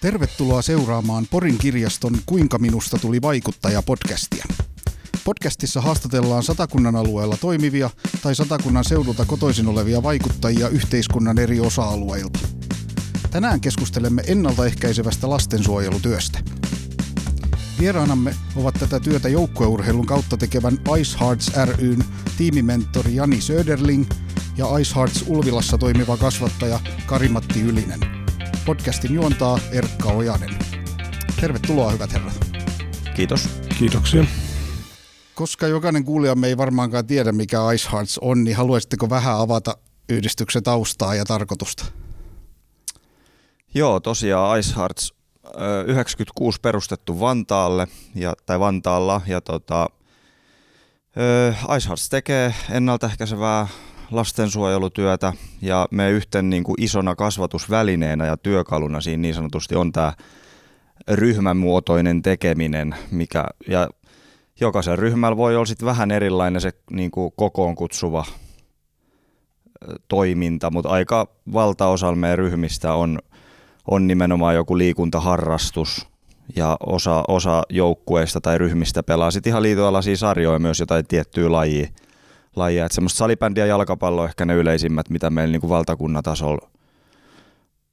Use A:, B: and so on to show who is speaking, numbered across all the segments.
A: Tervetuloa seuraamaan Porin kirjaston Kuinka minusta tuli vaikuttaja podcastia. Podcastissa haastatellaan satakunnan alueella toimivia tai satakunnan seudulta kotoisin olevia vaikuttajia yhteiskunnan eri osa-alueilta. Tänään keskustelemme ennaltaehkäisevästä lastensuojelutyöstä. Vieraanamme ovat tätä työtä joukkueurheilun kautta tekevän Ice Hearts ryn tiimimentori Jani Söderling ja Ice Hearts Ulvilassa toimiva kasvattaja Karimatti Ylinen. Podcastin juontaa Erkka Ojanen. Tervetuloa hyvät herrat.
B: Kiitos.
C: Kiitoksia.
A: Koska jokainen kuulijamme ei varmaankaan tiedä, mikä Ice Hearts on, niin haluaisitteko vähän avata yhdistyksen taustaa ja tarkoitusta?
B: Joo, tosiaan Ice Hearts 96 perustettu Vantaalle ja, tai Vantaalla ja tota, Ice Hearts tekee ennaltaehkäisevää lastensuojelutyötä ja me yhten niin kuin isona kasvatusvälineenä ja työkaluna siinä niin sanotusti on tämä ryhmämuotoinen tekeminen, mikä, ja jokaisen ryhmällä voi olla sitten vähän erilainen se niin kuin kokoon kutsuva toiminta, mutta aika valtaosalla meidän ryhmistä on, on nimenomaan joku liikuntaharrastus ja osa, osa joukkueista tai ryhmistä pelaa sitten ihan liitoalaisia sarjoja myös jotain tiettyä lajia. Lajia. Että semmoista salibändiä ja jalkapallo ehkä ne yleisimmät, mitä meillä niin valtakunnan tasolla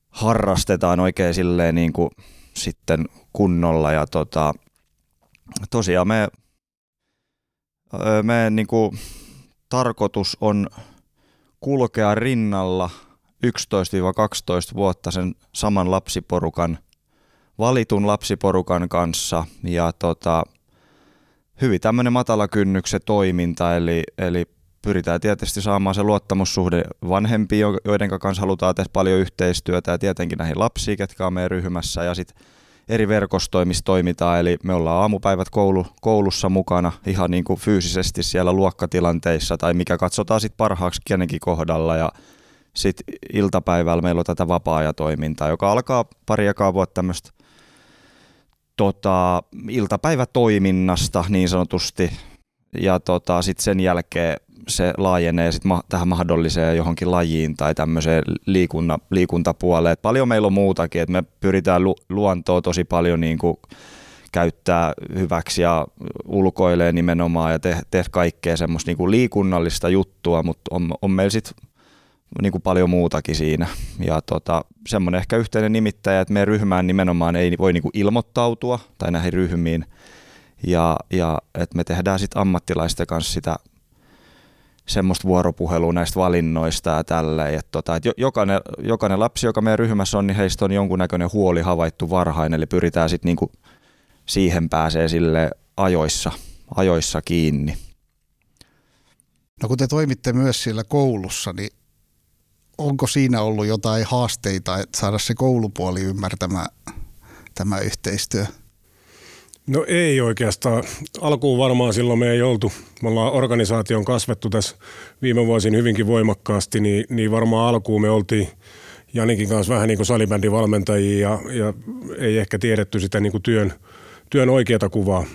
B: harrastetaan oikein silleen niin kuin sitten kunnolla. Ja tota, tosiaan me meidän niin kuin, tarkoitus on kulkea rinnalla 11-12 vuotta sen saman lapsiporukan, valitun lapsiporukan kanssa ja tota, hyvin tämmöinen matala kynnyksen toiminta, eli, eli pyritään tietysti saamaan se luottamussuhde vanhempiin, joiden kanssa halutaan tehdä paljon yhteistyötä ja tietenkin näihin lapsiin, ketkä on meidän ryhmässä ja sitten eri verkostoimissa toimitaan, eli me ollaan aamupäivät koulu, koulussa mukana ihan niin kuin fyysisesti siellä luokkatilanteissa tai mikä katsotaan sitten parhaaksi kenenkin kohdalla. Ja sitten iltapäivällä meillä on tätä vapaa-ajatoimintaa, joka alkaa pari vuotta tämmöistä tota, iltapäivätoiminnasta niin sanotusti ja tota, sitten sen jälkeen se laajenee sit ma- tähän mahdolliseen johonkin lajiin tai tämmöiseen liikunta, liikuntapuoleen. Et paljon meillä on muutakin, että me pyritään lu- luontoa tosi paljon niin kuin käyttää hyväksi ja ulkoilee nimenomaan ja tehdä te kaikkea semmoista niin kuin liikunnallista juttua, mutta on, on meillä sitten niin kuin paljon muutakin siinä. Ja tota, semmoinen ehkä yhteinen nimittäjä, että meidän ryhmään nimenomaan ei voi niin kuin ilmoittautua tai näihin ryhmiin. Ja, ja että me tehdään sitten ammattilaisten kanssa sitä semmoista vuoropuhelua näistä valinnoista ja tälleen. Että tota, että jokainen, jokainen lapsi, joka meidän ryhmässä on, niin heistä on jonkunnäköinen huoli havaittu varhain, eli pyritään sitten niinku siihen pääsee sille ajoissa, ajoissa kiinni.
A: No kun te toimitte myös siellä koulussa, niin onko siinä ollut jotain haasteita, että saada se koulupuoli ymmärtämään tämä yhteistyö?
C: No ei oikeastaan. Alkuun varmaan silloin me ei oltu. Me ollaan organisaation kasvettu tässä viime vuosin hyvinkin voimakkaasti, niin, niin varmaan alkuun me oltiin Janikin kanssa vähän niin kuin salibändin valmentajia ja, ja ei ehkä tiedetty sitä niin kuin työn, työn oikeata kuvaa,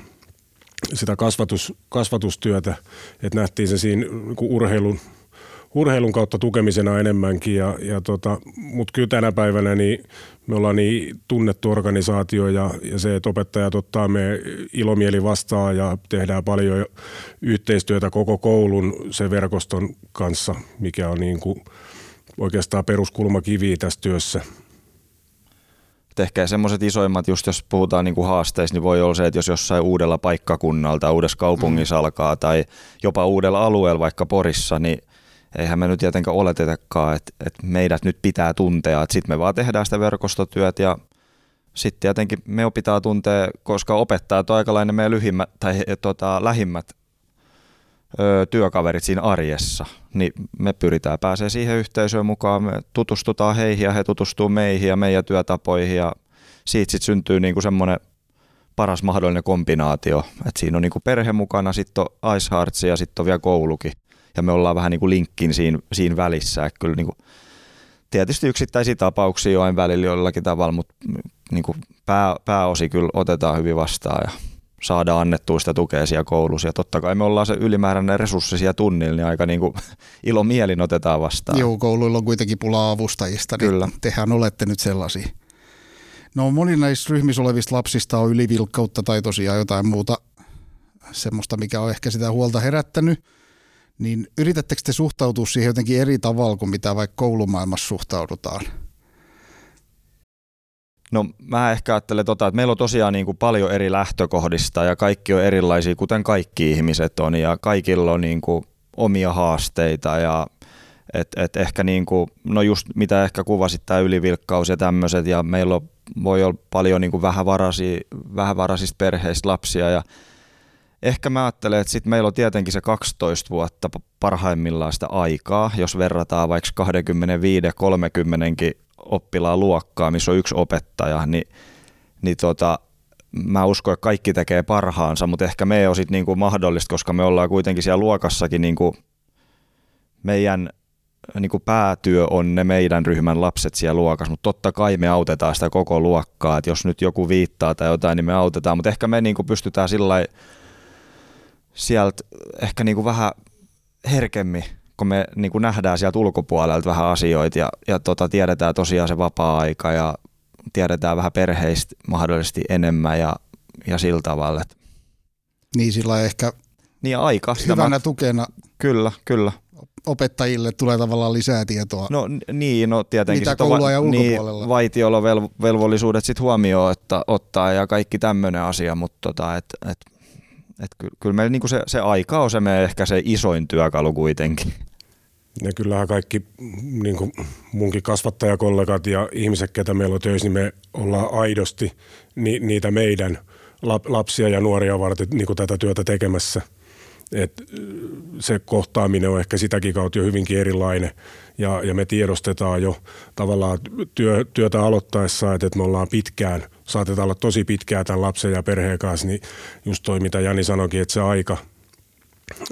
C: sitä kasvatus, kasvatustyötä, että nähtiin se siinä niin urheilun urheilun kautta tukemisena enemmänkin. Ja, ja tota, Mutta kyllä tänä päivänä niin me ollaan niin tunnettu organisaatio ja, ja se, että opettajat ottaa me ilomieli vastaan ja tehdään paljon yhteistyötä koko koulun sen verkoston kanssa, mikä on niin kuin oikeastaan peruskulmakivi tässä työssä
B: ehkä semmoiset isoimmat, just jos puhutaan niin kuin haasteista, niin voi olla se, että jos jossain uudella paikkakunnalla tai uudessa kaupungissa mm. alkaa tai jopa uudella alueella, vaikka Porissa, niin eihän me nyt tietenkään oletetakaan, että, että meidät nyt pitää tuntea, että sitten me vaan tehdään sitä verkostotyöt ja sitten tietenkin me opitaan tuntea, koska opettajat on aikalainen meidän lyhimmät tai tota, lähimmät ö, työkaverit siinä arjessa, niin me pyritään pääsemään siihen yhteisöön mukaan, me tutustutaan heihin ja he tutustuu meihin ja meidän työtapoihin ja siitä sitten syntyy niinku semmoinen paras mahdollinen kombinaatio, että siinä on niinku perhe mukana, sitten on Ice Hearts ja sitten on vielä koulukin ja me ollaan vähän niin kuin linkkin siinä, siinä välissä. Että kyllä niin kuin, tietysti yksittäisiä tapauksia join välillä jollakin tavalla, mutta niin kuin pää, pääosi kyllä otetaan hyvin vastaan ja saadaan annettua sitä tukea siellä koulussa. Ja totta kai me ollaan se ylimääräinen resurssi siellä tunnilla, niin aika niin kuin ilo mielin otetaan vastaan.
A: Joo, kouluilla on kuitenkin pulaa avustajista, niin Kyllä. tehän olette nyt sellaisia. No moni näissä ryhmissä olevista lapsista on ylivilkkautta tai tosiaan jotain muuta semmoista, mikä on ehkä sitä huolta herättänyt. Niin yritättekö te suhtautua siihen jotenkin eri tavalla kuin mitä vaikka koulumaailmassa suhtaudutaan?
B: No mä ehkä ajattelen tota, että meillä on tosiaan niin kuin paljon eri lähtökohdista ja kaikki on erilaisia, kuten kaikki ihmiset on ja kaikilla on niin kuin omia haasteita ja et, et ehkä niin kuin, no just mitä ehkä kuvasit tämä ylivilkkaus ja tämmöiset ja meillä on, voi olla paljon niin kuin vähävaraisia, vähävaraisista perheistä lapsia ja ehkä mä ajattelen, että sitten meillä on tietenkin se 12 vuotta parhaimmillaan sitä aikaa, jos verrataan vaikka 25-30 oppilaan luokkaa, missä on yksi opettaja, niin, niin tota, mä uskon, että kaikki tekee parhaansa, mutta ehkä me ei ole sit niinku mahdollista, koska me ollaan kuitenkin siellä luokassakin niinku meidän niinku päätyö on ne meidän ryhmän lapset siellä luokassa, mutta totta kai me autetaan sitä koko luokkaa, että jos nyt joku viittaa tai jotain, niin me autetaan, mutta ehkä me niinku pystytään sillä sieltä ehkä niinku vähän herkemmin kun me niin kuin nähdään sieltä ulkopuolelta vähän asioita ja, ja tota, tiedetään tosiaan se vapaa-aika ja tiedetään vähän perheistä mahdollisesti enemmän ja, ja sillä tavalla.
A: Niin sillä ehkä
B: niin aika.
A: hyvänä mä... tukena
B: kyllä, kyllä.
A: opettajille tulee tavallaan lisää tietoa.
B: No niin, no tietenkin.
A: Mitä koulua ja
B: niin,
A: ulkopuolella.
B: Niin, vaitiolovelvollisuudet sitten huomioon että ottaa ja kaikki tämmöinen asia, mutta tota, et, et, et kyllä meillä niinku se, se aika on se me ehkä se isoin työkalu kuitenkin.
C: Ja kyllähän kaikki niin kuin munkin kasvattajakollegat ja ihmiset, ketä meillä on töissä, niin me ollaan aidosti ni, niitä meidän lapsia ja nuoria varten niin kuin tätä työtä tekemässä. Et se kohtaaminen on ehkä sitäkin kautta jo hyvinkin erilainen ja, ja me tiedostetaan jo tavallaan työ, työtä aloittaessa, että me ollaan pitkään, saatetaan olla tosi pitkään tämän lapsen ja perheen kanssa, niin just toi mitä Jani sanoikin, että se aika,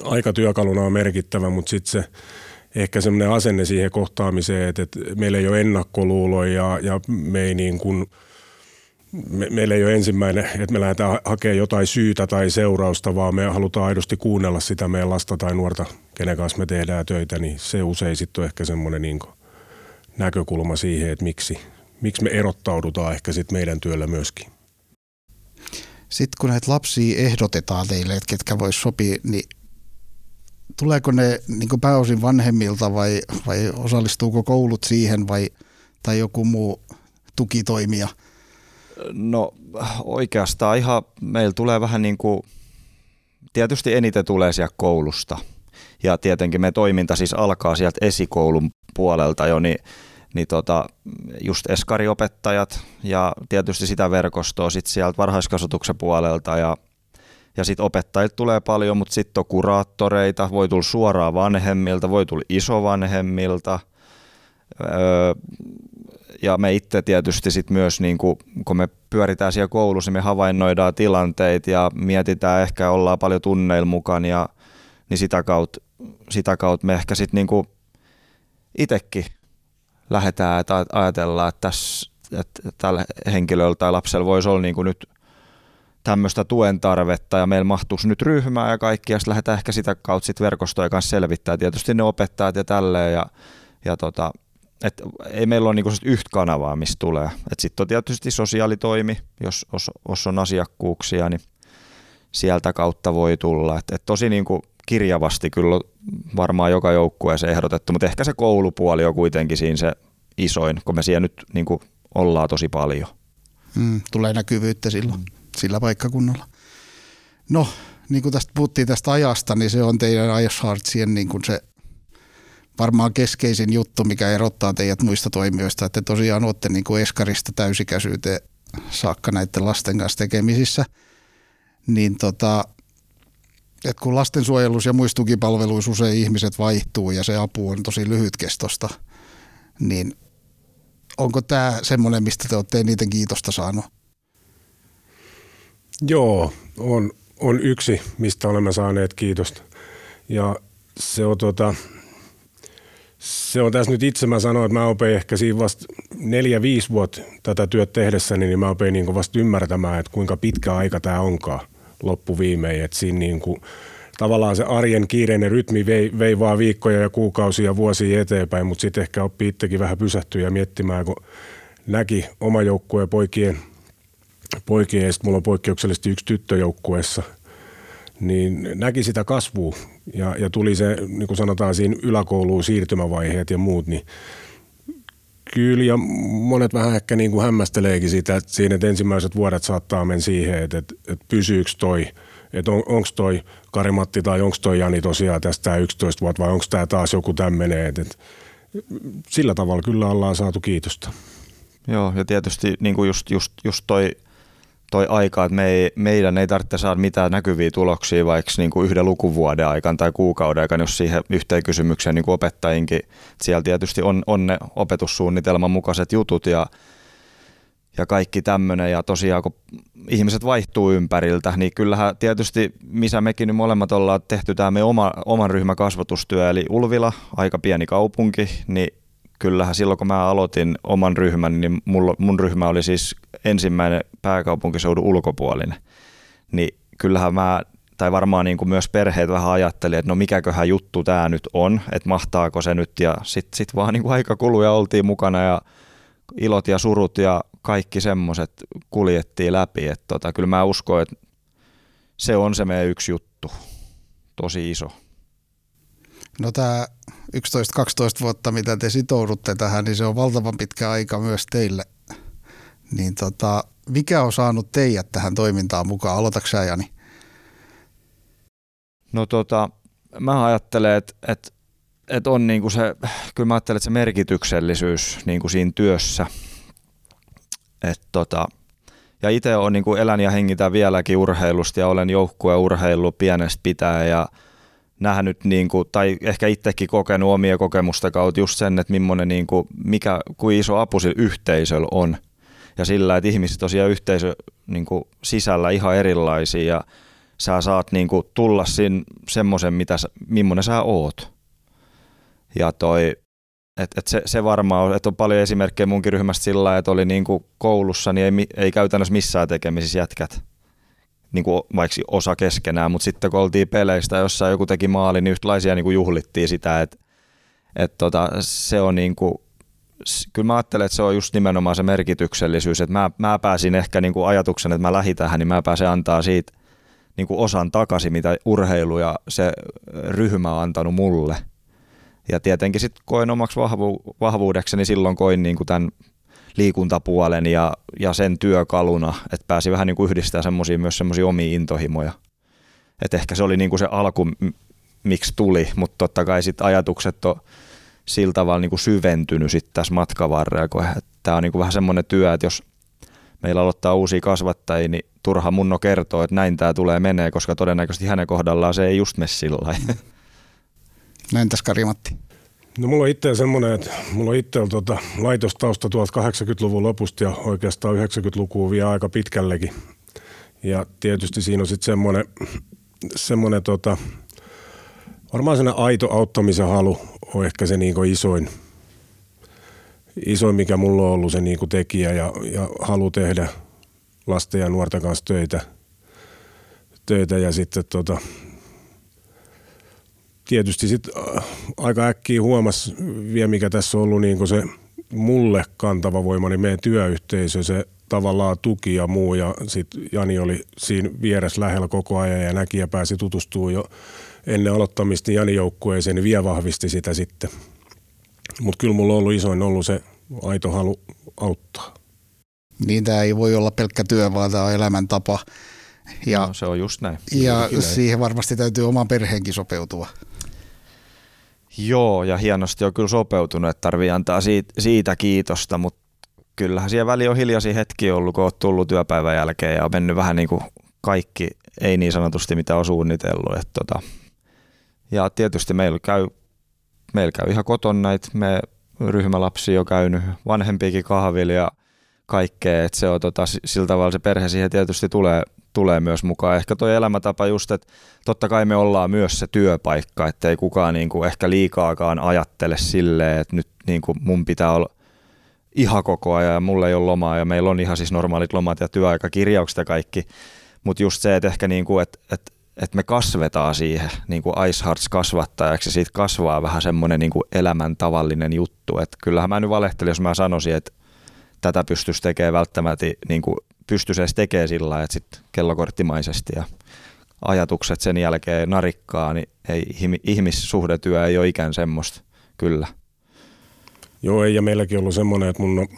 C: aika työkaluna on merkittävä, mutta sitten se ehkä semmoinen asenne siihen kohtaamiseen, että, että meillä ei ole ennakkoluuloja ja, ja me ei niin kuin, me, meillä ei ole ensimmäinen, että me lähdetään hakemaan jotain syytä tai seurausta, vaan me halutaan aidosti kuunnella sitä meidän lasta tai nuorta, kenen kanssa me tehdään töitä, niin se usein sitten on ehkä semmoinen niin näkökulma siihen, että miksi, miksi me erottaudutaan ehkä sitten meidän työllä myöskin.
A: Sitten kun näitä lapsia ehdotetaan teille, että ketkä vois sopia, niin tuleeko ne niin pääosin vanhemmilta vai, vai osallistuuko koulut siihen vai, tai joku muu tukitoimija?
B: No oikeastaan ihan meillä tulee vähän niin kuin, tietysti eniten tulee sieltä koulusta. Ja tietenkin me toiminta siis alkaa sieltä esikoulun puolelta jo, niin, niin tota, just eskariopettajat ja tietysti sitä verkostoa sitten sieltä varhaiskasvatuksen puolelta ja ja sitten opettajilta tulee paljon, mutta sitten on kuraattoreita, voi tulla suoraan vanhemmilta, voi tulla isovanhemmilta. Öö, ja me itse tietysti sitten myös, niin kun, kun me pyöritään siellä koulussa, niin me havainnoidaan tilanteita ja mietitään, ehkä ollaan paljon tunneilla mukana ja niin sitä kautta, sitä kautta me ehkä sitten niin itsekin lähdetään, että ajatellaan, että, tässä, että tällä henkilöllä tai lapsella voisi olla niin kuin nyt tämmöistä tuen tarvetta ja meillä mahtuisi nyt ryhmää ja kaikki ja sitten lähdetään ehkä sitä kautta sit verkostoja kanssa selvittää tietysti ne opettajat ja tälleen ja, ja tota, et ei meillä ole niinku yhtä kanavaa, mistä tulee. Sitten on tietysti sosiaalitoimi, jos, jos, jos on asiakkuuksia, niin sieltä kautta voi tulla. Et, et tosi niinku kirjavasti kyllä varmaan joka joukkueeseen ehdotettu, mutta ehkä se koulupuoli on kuitenkin siinä se isoin, kun me siellä nyt niinku ollaan tosi paljon.
A: Mm, tulee näkyvyyttä silloin. Sillä paikkakunnalla. No, niin kuin tästä puhuttiin tästä ajasta, niin se on teidän iHeartsien niin kuin se varmaan keskeisin juttu, mikä erottaa teidät muista toimijoista, että tosiaan olette niin kuin eskarista täysikäisyyteen saakka näiden lasten kanssa tekemisissä. Niin tota, että kun lastensuojelus ja muissa tukipalveluissa usein ihmiset vaihtuu ja se apu on tosi lyhytkestosta, niin onko tämä semmoinen, mistä te olette eniten kiitosta saanut?
C: Joo, on, on yksi, mistä olemme saaneet kiitosta. Ja se on, tota, se on tässä nyt itse mä sanoin, että mä opin ehkä siinä vasta neljä-viisi vuotta tätä työtä tehdessäni, niin mä opin niin vasta ymmärtämään, että kuinka pitkä aika tämä onkaan loppuviimein. Että siinä niin kuin, tavallaan se arjen kiireinen rytmi vei, vei vaan viikkoja ja kuukausia ja vuosia eteenpäin, mutta sitten ehkä oppii itsekin vähän pysähtyä ja miettimään, kun näki oma joukkueen poikien, poikien ja mulla on poikkeuksellisesti yksi tyttö joukkueessa, niin näki sitä kasvua ja, ja tuli se, niin kuin sanotaan siinä yläkouluun siirtymävaiheet ja muut, niin Kyllä, ja monet vähän ehkä niin kuin hämmästeleekin sitä, että siinä että ensimmäiset vuodet saattaa mennä siihen, että, että, että pysyykö toi, että on, onko toi Karimatti tai onko toi Jani tosiaan tästä 11 vuotta vai onko tämä taas joku tämmöinen, että, että sillä tavalla kyllä ollaan saatu kiitosta.
B: Joo, ja tietysti niin kuin just, just, just toi toi aika, että me ei, meidän ei tarvitse saada mitään näkyviä tuloksia vaikka niin kuin yhden lukuvuoden aikana tai kuukauden aikana, jos siihen yhteen kysymykseen niin kuin opettajinkin. Siellä tietysti on, on ne opetussuunnitelman mukaiset jutut ja, ja kaikki tämmöinen. Ja tosiaan kun ihmiset vaihtuu ympäriltä, niin kyllähän tietysti, missä mekin nyt molemmat ollaan tehty tämä me oma, oman ryhmän kasvatustyö, eli Ulvila, aika pieni kaupunki, niin kyllähän silloin kun mä aloitin oman ryhmän, niin mulla, mun ryhmä oli siis ensimmäinen pääkaupunkiseudun ulkopuolinen. Niin kyllähän mä, tai varmaan niin kuin myös perheet vähän ajatteli, että no mikäköhän juttu tämä nyt on, että mahtaako se nyt. Ja sitten sit vaan niin kuin aika kuluja oltiin mukana ja ilot ja surut ja kaikki semmoiset kuljettiin läpi. Että tota, kyllä mä uskon, että se on se meidän yksi juttu, tosi iso.
A: No tämä 11-12 vuotta, mitä te sitoudutte tähän, niin se on valtavan pitkä aika myös teille. Niin tota, mikä on saanut teidät tähän toimintaan mukaan? Aloitatko sä, Jani?
B: No tota, mä ajattelen, että, että, että on niinku se, kyllä mä ajattelen, että se merkityksellisyys niinku siinä työssä. Et tota, ja itse on niinku elän ja hengitä vieläkin urheilusta ja olen joukkueen urheilu pienestä pitää ja – nähnyt, niin kuin, tai ehkä itsekin kokenut omia kokemusta kautta just sen, että millainen, niin kuin, mikä, kuin iso apu sillä yhteisöllä on. Ja sillä, että ihmiset tosiaan yhteisö niin kuin, sisällä ihan erilaisia ja sä saat niin kuin, tulla siinä semmoisen, mitä, millainen sä oot. Ja toi, et, et se, se varmaan on, että on paljon esimerkkejä munkin ryhmästä sillä että oli niin kuin koulussa, niin ei, ei käytännössä missään tekemisissä jätkät niin kuin vaikka osa keskenään, mutta sitten kun oltiin peleistä, jossa joku teki maali, niin yhtälaisia niin kuin juhlittiin sitä, että, että tota, se on niin kuin, kyllä mä ajattelen, että se on just nimenomaan se merkityksellisyys, että mä, mä pääsin ehkä niin kuin ajatuksen, että mä lähdin tähän, niin mä pääsen antaa siitä niin kuin osan takaisin, mitä urheilu ja se ryhmä on antanut mulle. Ja tietenkin sitten koin omaksi vahvu, vahvuudekseni silloin koin niin kuin tämän liikuntapuolen ja, ja sen työkaluna, että pääsi vähän niin yhdistämään semmoisia myös semmoisia omia intohimoja. Et ehkä se oli niin kuin se alku, miksi tuli, mutta totta kai sitten ajatukset on sillä tavalla niin kuin syventynyt sitten tässä matkan varrella, kun tämä on niin kuin vähän semmoinen työ, että jos meillä aloittaa uusia kasvattajia, niin turha munno kertoo, että näin tämä tulee menee, koska todennäköisesti hänen kohdallaan se ei just mene sillä
A: Näin tässä Karimatti.
C: No mulla on itse semmoinen, että mulla on itse tota, laitostausta 1080-luvun lopusta ja oikeastaan 90-lukua vielä aika pitkällekin. Ja tietysti siinä on sitten semmoinen, semmoinen tota, varmaan sellainen aito auttamisen halu on ehkä se niin isoin, isoin, mikä mulla on ollut se niin tekijä ja, ja halu tehdä lasten ja nuorten kanssa töitä, töitä ja sitten tota, tietysti sit äh, aika äkkiä huomasi vielä, mikä tässä on ollut niin se mulle kantava voima, niin meidän työyhteisö, se tavallaan tuki ja muu. Ja sitten Jani oli siinä vieressä lähellä koko ajan ja näki ja pääsi tutustumaan jo ennen aloittamista Jani joukkueeseen, niin vielä vahvisti sitä sitten. Mutta kyllä mulla on ollut isoin ollut se aito halu auttaa.
A: Niin tämä ei voi olla pelkkä työ, vaan tämä on elämäntapa.
B: Ja, no, se on just näin.
A: Ja siihen varmasti täytyy oman perheenkin sopeutua.
B: Joo, ja hienosti on kyllä sopeutunut, että tarvii antaa siitä, siitä kiitosta, mutta kyllähän siellä väli on hiljaisia hetki ollut, kun olet tullut työpäivän jälkeen ja on mennyt vähän niin kuin kaikki, ei niin sanotusti mitä on suunnitellut. Että tota. Ja tietysti meillä käy, meillä käy ihan koton näitä, me ryhmälapsi on käynyt vanhempiakin kahvilla ja kaikkea, että se on tota, sillä tavalla se perhe siihen tietysti tulee tulee myös mukaan. Ehkä tuo elämätapa just, että totta kai me ollaan myös se työpaikka, että ei kukaan niin kuin ehkä liikaakaan ajattele silleen, että nyt niin kuin mun pitää olla ihan koko ajan ja mulla ei ole lomaa ja meillä on ihan siis normaalit lomat ja työaikakirjaukset ja kaikki. Mutta just se, että ehkä niin kuin, että, että, että me kasvetaan siihen niin kuin Ice Hearts kasvattajaksi ja siitä kasvaa vähän semmoinen niin elämän tavallinen juttu. Että kyllähän mä nyt valehtelin, jos mä sanoisin, että tätä pystyisi tekemään välttämättä, niin kuin pystyisi edes tekemään sillä lailla, että sitten kellokorttimaisesti ja ajatukset sen jälkeen narikkaa, niin ei, ihmissuhdetyö ei ole ikään semmoista, kyllä.
C: Joo, ei, ja meilläkin ollut semmoinen, että mun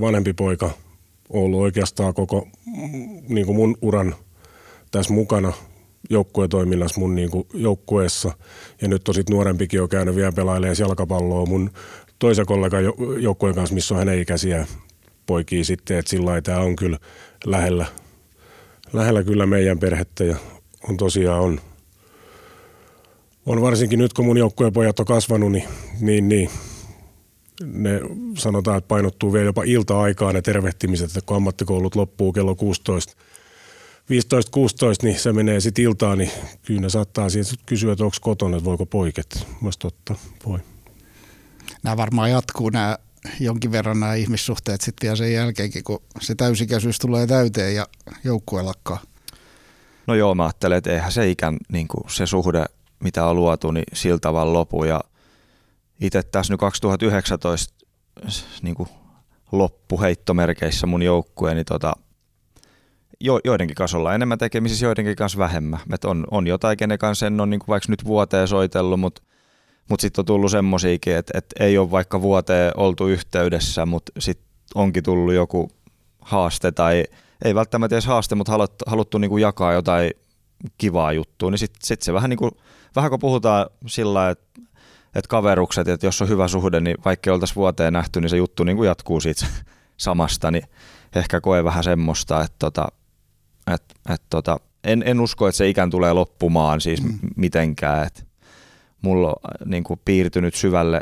C: vanhempi poika on ollut oikeastaan koko niin kuin mun uran tässä mukana joukkuetoiminnassa mun niin kuin joukkueessa. Ja nyt on sitten nuorempikin on käynyt vielä pelailemaan jalkapalloa mun toisen kollegan joukkueen kanssa, missä on hänen ikäisiä poikia sitten. Että sillä tämä on kyllä lähellä, lähellä kyllä meidän perhettä ja on tosiaan on, on varsinkin nyt kun mun joukkueen pojat on kasvanut, niin, niin, niin ne sanotaan, että painottuu vielä jopa ilta-aikaa ne tervehtimiset, että kun ammattikoulut loppuu kello 16, 15-16, niin se menee sitten iltaan, niin kyllä ne saattaa siitä kysyä, että onko kotona, että voiko poiket. Mielestäni totta, voi.
A: Nämä varmaan jatkuu nämä jonkin verran nämä ihmissuhteet sitten ja sen jälkeenkin, kun se täysikäisyys tulee täyteen ja joukkue lakkaa.
B: No joo, mä ajattelen, että eihän se ikään niin kuin se suhde, mitä on luotu, niin sillä tavalla lopu. Ja itse tässä nyt 2019 niin kuin loppuheittomerkeissä mun joukkueeni niin tota, jo, joidenkin kanssa ollaan enemmän tekemisissä, joidenkin kanssa vähemmän. Et on, on jotain, kenen kanssa en ole niin kuin vaikka nyt vuoteen soitellut, mutta mut sitten on tullut semmosiakin, että et ei ole vaikka vuoteen oltu yhteydessä, mutta sitten onkin tullut joku haaste tai ei välttämättä edes haaste, mutta haluttu, haluttu niin kuin jakaa jotain kivaa juttua, niin sitten sit se vähän niin kuin, vähän kun puhutaan sillä että että kaverukset, että jos on hyvä suhde, niin vaikka ei oltaisi vuoteen nähty, niin se juttu niin kuin jatkuu siitä samasta, niin ehkä koe vähän semmoista, että tota, et, et tota, en, en usko, että se ikään tulee loppumaan siis mm. mitenkään, että mulla on äh, niin kuin piirtynyt syvälle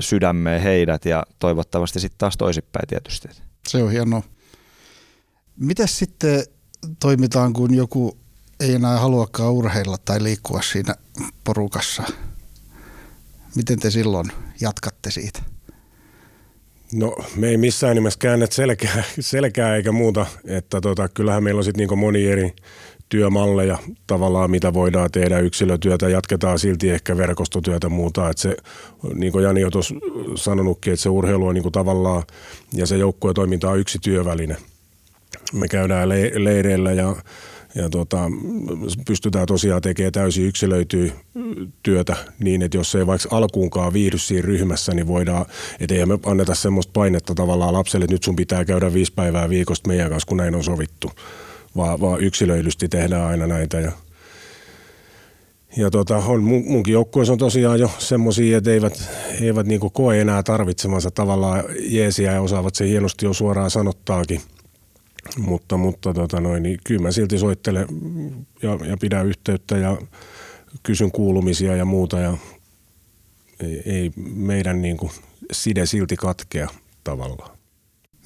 B: sydämeen heidät ja toivottavasti sitten taas toisinpäin tietysti.
A: Se on hienoa. Miten sitten toimitaan, kun joku ei enää haluakaan urheilla tai liikkua siinä porukassa? Miten te silloin jatkatte siitä?
C: No me ei missään nimessä käännet selkää, selkää eikä muuta, että tota, kyllähän meillä on sitten niin moni eri työmalleja tavallaan, mitä voidaan tehdä yksilötyötä, jatketaan silti ehkä verkostotyötä muuta, että se, niin kuin Jani on tuossa sanonutkin, että se urheilu on niin kuin tavallaan ja se joukkuetoiminta on yksi työväline. Me käydään le- leireillä ja ja tota, pystytään tosiaan tekemään täysin yksilöityä työtä niin, että jos ei vaikka alkuunkaan viihdy siinä ryhmässä, niin voidaan, että ei me anneta semmoista painetta tavallaan lapselle, että nyt sun pitää käydä viisi päivää viikosta meidän kanssa, kun näin on sovittu, vaan, vaan yksilöidysti tehdään aina näitä ja ja tota, on, mun, munkin joukkueessa on tosiaan jo semmoisia, että eivät, eivät niinku koe enää tarvitsemansa tavallaan jeesiä ja osaavat se hienosti jo suoraan sanottaakin – mutta, mutta tota noin, niin kyllä mä silti soittelen ja, ja pidän yhteyttä ja kysyn kuulumisia ja muuta ja ei, ei meidän niin kuin side silti katkea tavallaan.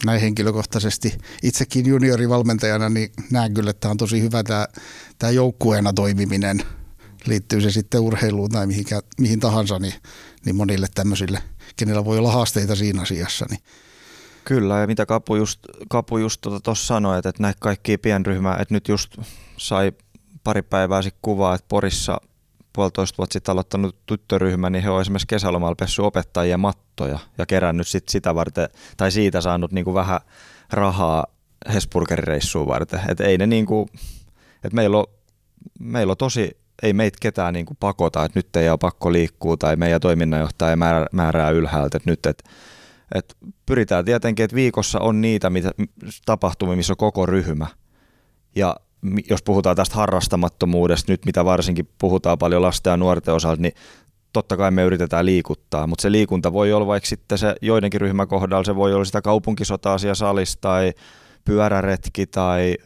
A: Näin henkilökohtaisesti itsekin juniorivalmentajana niin näen kyllä, että tämä on tosi hyvä tämä, tämä joukkueena toimiminen. Liittyy se sitten urheiluun tai mihinkä, mihin tahansa, niin, niin monille tämmöisille, kenellä voi olla haasteita siinä asiassa, niin
B: Kyllä, ja mitä Kapu just, Kapu just tuossa tota sanoi, että, että näitä kaikkia pienryhmää, että nyt just sai pari päivää sitten kuvaa, että Porissa puolitoista vuotta sitten aloittanut tyttöryhmä, niin he on esimerkiksi kesälomalla pessy opettajia mattoja ja kerännyt sit sitä varten, tai siitä saanut niinku vähän rahaa Hesburgerin varten. Että ei ne niinku, että meillä on, meillä on tosi, ei meitä ketään niinku pakota, että nyt ei ole pakko liikkua tai meidän toiminnanjohtaja määrää, määrää ylhäältä, että nyt, että et pyritään tietenkin, että viikossa on niitä mitä, tapahtumia, missä on koko ryhmä. Ja jos puhutaan tästä harrastamattomuudesta nyt, mitä varsinkin puhutaan paljon lasten ja nuorten osalta, niin totta kai me yritetään liikuttaa, mutta se liikunta voi olla vaikka sitten se joidenkin ryhmäkohdalla, se voi olla sitä kaupunkisotaa siellä salissa tai pyöräretki tai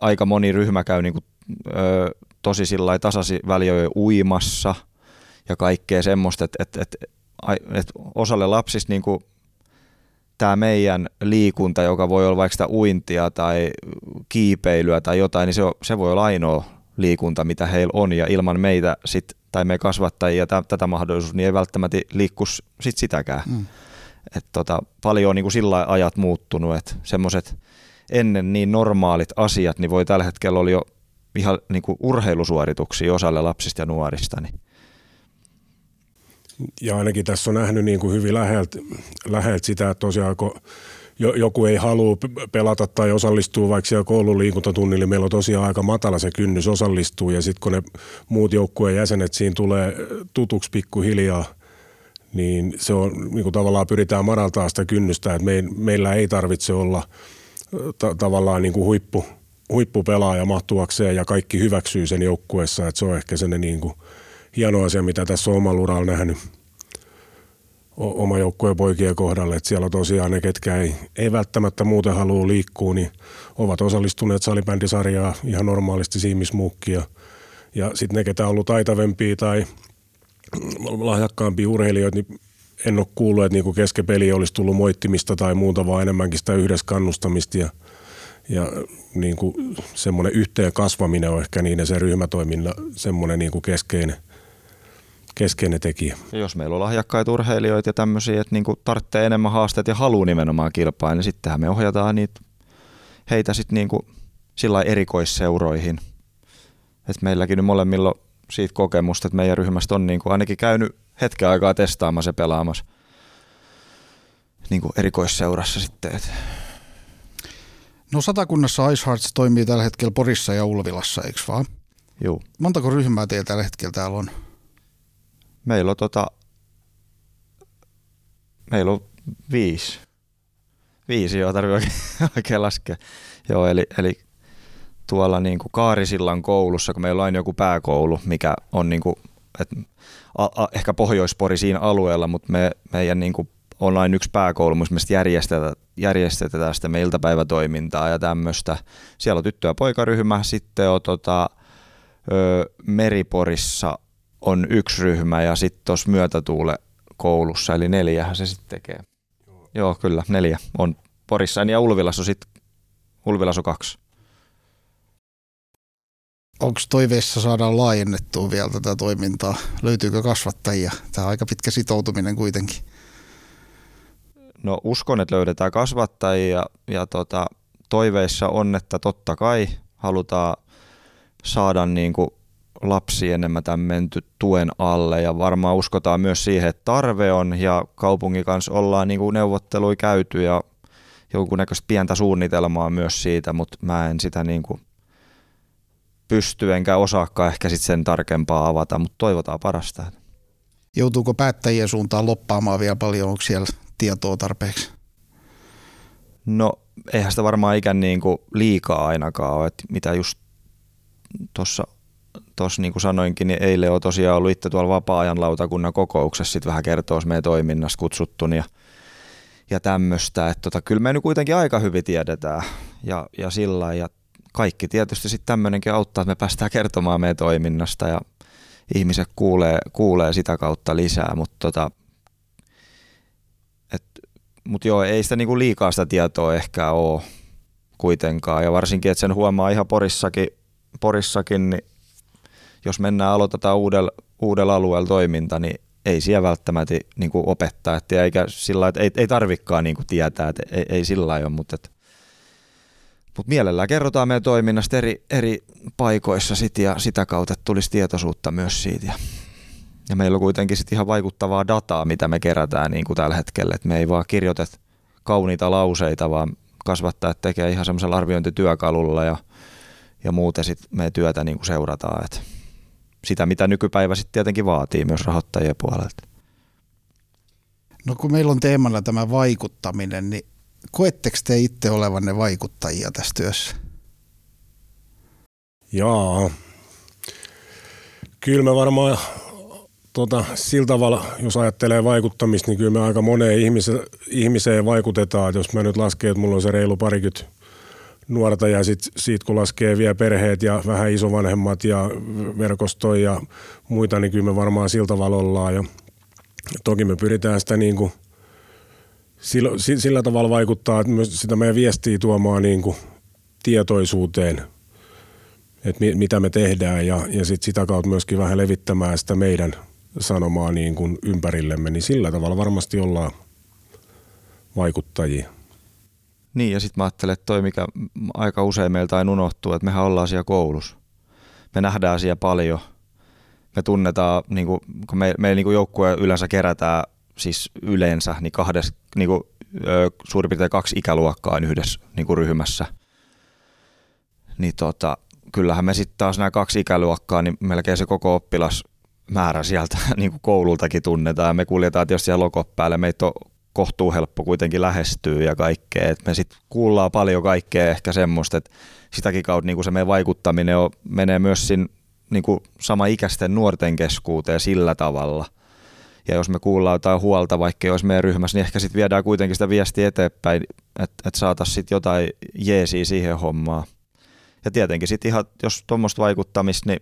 B: aika moni ryhmä käy niin kuin, ö, tosi sillä tasasi väliöön uimassa ja kaikkea semmoista, että, että, että, että osalle lapsista niin kuin tämä meidän liikunta, joka voi olla vaikka sitä uintia tai kiipeilyä tai jotain, niin se, on, se voi olla ainoa liikunta, mitä heillä on, ja ilman meitä sit, tai me kasvattajia t- tätä mahdollisuutta, niin ei välttämättä liikkus sit sitäkään. Mm. Et tota, paljon on niin kuin sillä ajat muuttunut, että semmoiset ennen niin normaalit asiat, niin voi tällä hetkellä olla jo ihan niin kuin urheilusuorituksia osalle lapsista ja nuorista. Niin
C: ja ainakin tässä on nähnyt niin kuin hyvin läheltä, läheltä sitä, että tosiaan kun joku ei halua pelata tai osallistua vaikka siellä koulun liikuntatunnille, niin meillä on tosiaan aika matala se kynnys osallistua. Ja sitten kun ne muut joukkueen jäsenet siinä tulee tutuksi pikkuhiljaa, niin se on niin kuin tavallaan pyritään madaltaa sitä kynnystä, että me, meillä ei tarvitse olla ta- tavallaan niin kuin huippu, huippupelaaja mahtuakseen ja kaikki hyväksyy sen joukkueessa, että se on ehkä sen niin kuin hieno asia, mitä tässä on omalla uralla nähnyt oma joukkueen poikien kohdalle, että siellä tosiaan ne, ketkä ei, ei välttämättä muuten halua liikkua, niin ovat osallistuneet salibändisarjaa ihan normaalisti siimismuukkia. Ja sitten ne, ketä on ollut taitavempia tai lahjakkaampia urheilijoita, niin en ole kuullut, että niinku keskepeli olisi tullut moittimista tai muuta, vaan enemmänkin sitä yhdessä kannustamista ja, ja niinku semmoinen yhteen kasvaminen on ehkä niin se ryhmätoiminnan semmoinen niinku keskeinen – keskeinen tekijä.
B: Ja jos meillä on lahjakkaita urheilijoita ja tämmöisiä, että niinku tarvitsee enemmän haasteita ja haluaa nimenomaan kilpaa, niin sittenhän me ohjataan niitä, heitä sitten niinku sillä erikoisseuroihin. Et meilläkin nyt molemmilla on siitä kokemusta, että meidän ryhmästä on niinku ainakin käynyt hetken aikaa testaamassa ja pelaamassa niinku erikoisseurassa sitten. Et.
A: No satakunnassa Ice Hearts toimii tällä hetkellä Porissa ja Ulvilassa, eikö vaan?
B: Joo.
A: Montako ryhmää teillä tällä hetkellä täällä on?
B: Meillä on, tota, meillä on viisi. Viisi, joo, tarvii oikein, oikein laskea. Joo, eli, eli tuolla niin kuin Kaarisillan koulussa, kun meillä on joku pääkoulu, mikä on niin kuin, et, a, a, ehkä Pohjoispori siinä alueella, mutta me, meidän niin kuin on aina yksi pääkoulu, missä järjestetään, järjestetään sitä meidän iltapäivätoimintaa ja tämmöistä. Siellä on tyttö- ja poikaryhmä, sitten on tota, ö, Meriporissa on yksi ryhmä ja sitten tuossa myötätuule koulussa, eli neljähän se sitten tekee. Joo. Joo, kyllä, neljä on Porissa ja Ulvilassa on sitten, Ulvilassa on kaksi.
A: Onko toiveissa saadaan laajennettua vielä tätä toimintaa? Löytyykö kasvattajia? Tämä on aika pitkä sitoutuminen kuitenkin.
B: No uskon, että löydetään kasvattajia ja, ja tota, toiveissa on, että totta kai halutaan saada niin kuin lapsi enemmän tämän menty tuen alle ja varmaan uskotaan myös siihen, että tarve on ja kaupungin kanssa ollaan niin kuin neuvottelui käyty ja jonkunnäköistä pientä suunnitelmaa myös siitä, mutta mä en sitä niin kuin pysty enkä osaakaan ehkä sit sen tarkempaa avata, mutta toivotaan parasta.
A: Joutuuko päättäjien suuntaan loppaamaan vielä paljon, onko siellä tietoa tarpeeksi?
B: No eihän sitä varmaan ikään niin kuin liikaa ainakaan ole, että mitä just tuossa tuossa niin kuin sanoinkin, niin eilen on tosiaan ollut itse tuolla vapaa-ajan lautakunnan kokouksessa sitten vähän kertoa meidän toiminnasta kutsuttu ja, ja tämmöistä. Että tota, kyllä me nyt kuitenkin aika hyvin tiedetään ja, ja sillä ja kaikki tietysti sitten tämmöinenkin auttaa, että me päästään kertomaan meidän toiminnasta ja ihmiset kuulee, kuulee sitä kautta lisää, mutta tota, et, mut joo, ei sitä niinku liikaa sitä tietoa ehkä ole kuitenkaan. Ja varsinkin, että sen huomaa ihan Porissakin, Porissakin niin jos mennään aloitetaan uudella, uudella alueella toiminta, niin ei siellä välttämättä niin kuin opettaa, että eikä sillä että ei, ei tarvikaan niin kuin tietää, että ei, ei sillä ole, mutta, että, mutta mielellään kerrotaan meidän toiminnasta eri, eri paikoissa sit ja sitä kautta, tulisi tietoisuutta myös siitä. Ja, meillä on kuitenkin sit ihan vaikuttavaa dataa, mitä me kerätään niin kuin tällä hetkellä, että me ei vaan kirjoita kauniita lauseita, vaan kasvattajat tekee ihan semmoisella arviointityökalulla ja, ja muuten sitten me työtä niin kuin seurataan. Että sitä, mitä nykypäivä sitten tietenkin vaatii myös rahoittajien puolelta.
A: No kun meillä on teemana tämä vaikuttaminen, niin koetteko te itse olevanne vaikuttajia tässä työssä?
C: Jaa. Kyllä me varmaan tota, sillä tavalla, jos ajattelee vaikuttamista, niin kyllä me aika moneen ihmiseen, ihmiseen vaikutetaan. Jos mä nyt lasken, että mulla on se reilu parikymmentä nuorta ja sit kun laskee vielä perheet ja vähän isovanhemmat ja verkostoja ja muita, niin kyllä me varmaan sillä tavalla ollaan. Ja toki me pyritään sitä niin kuin sillä, sillä tavalla vaikuttaa, että myös sitä meidän viestiä tuomaan niin kuin tietoisuuteen, että mitä me tehdään ja, ja sit sitä kautta myöskin vähän levittämään sitä meidän sanomaa niin kuin ympärillemme, niin sillä tavalla varmasti ollaan vaikuttajia.
B: Niin, ja sitten mä ajattelen, että toi, mikä aika usein meiltä aina unohtuu, että mehän ollaan siellä koulussa. Me nähdään siellä paljon. Me tunnetaan, niin kuin, kun me, meillä niin joukkue yleensä kerätään siis yleensä niin, kahdes, niin kuin, ö, suurin piirtein kaksi ikäluokkaa yhdessä niin kuin ryhmässä. Niin tota, kyllähän me sitten taas nämä kaksi ikäluokkaa, niin melkein se koko oppilasmäärä sieltä niin kuin koulultakin tunnetaan. Me kuljetaan tietysti siellä lokot päälle. Meitä on kohtuu helppo kuitenkin lähestyä ja kaikkea. Et me sitten kuullaan paljon kaikkea ehkä semmoista, että sitäkin kautta niin kuin se meidän vaikuttaminen on, menee myös siinä niin kuin sama ikäisten nuorten keskuuteen sillä tavalla. Ja jos me kuullaan jotain huolta, vaikka olisi meidän ryhmässä, niin ehkä sitten viedään kuitenkin sitä viestiä eteenpäin, että et saataisiin sitten jotain jeesiä siihen hommaan. Ja tietenkin sitten ihan, jos tuommoista vaikuttamista, niin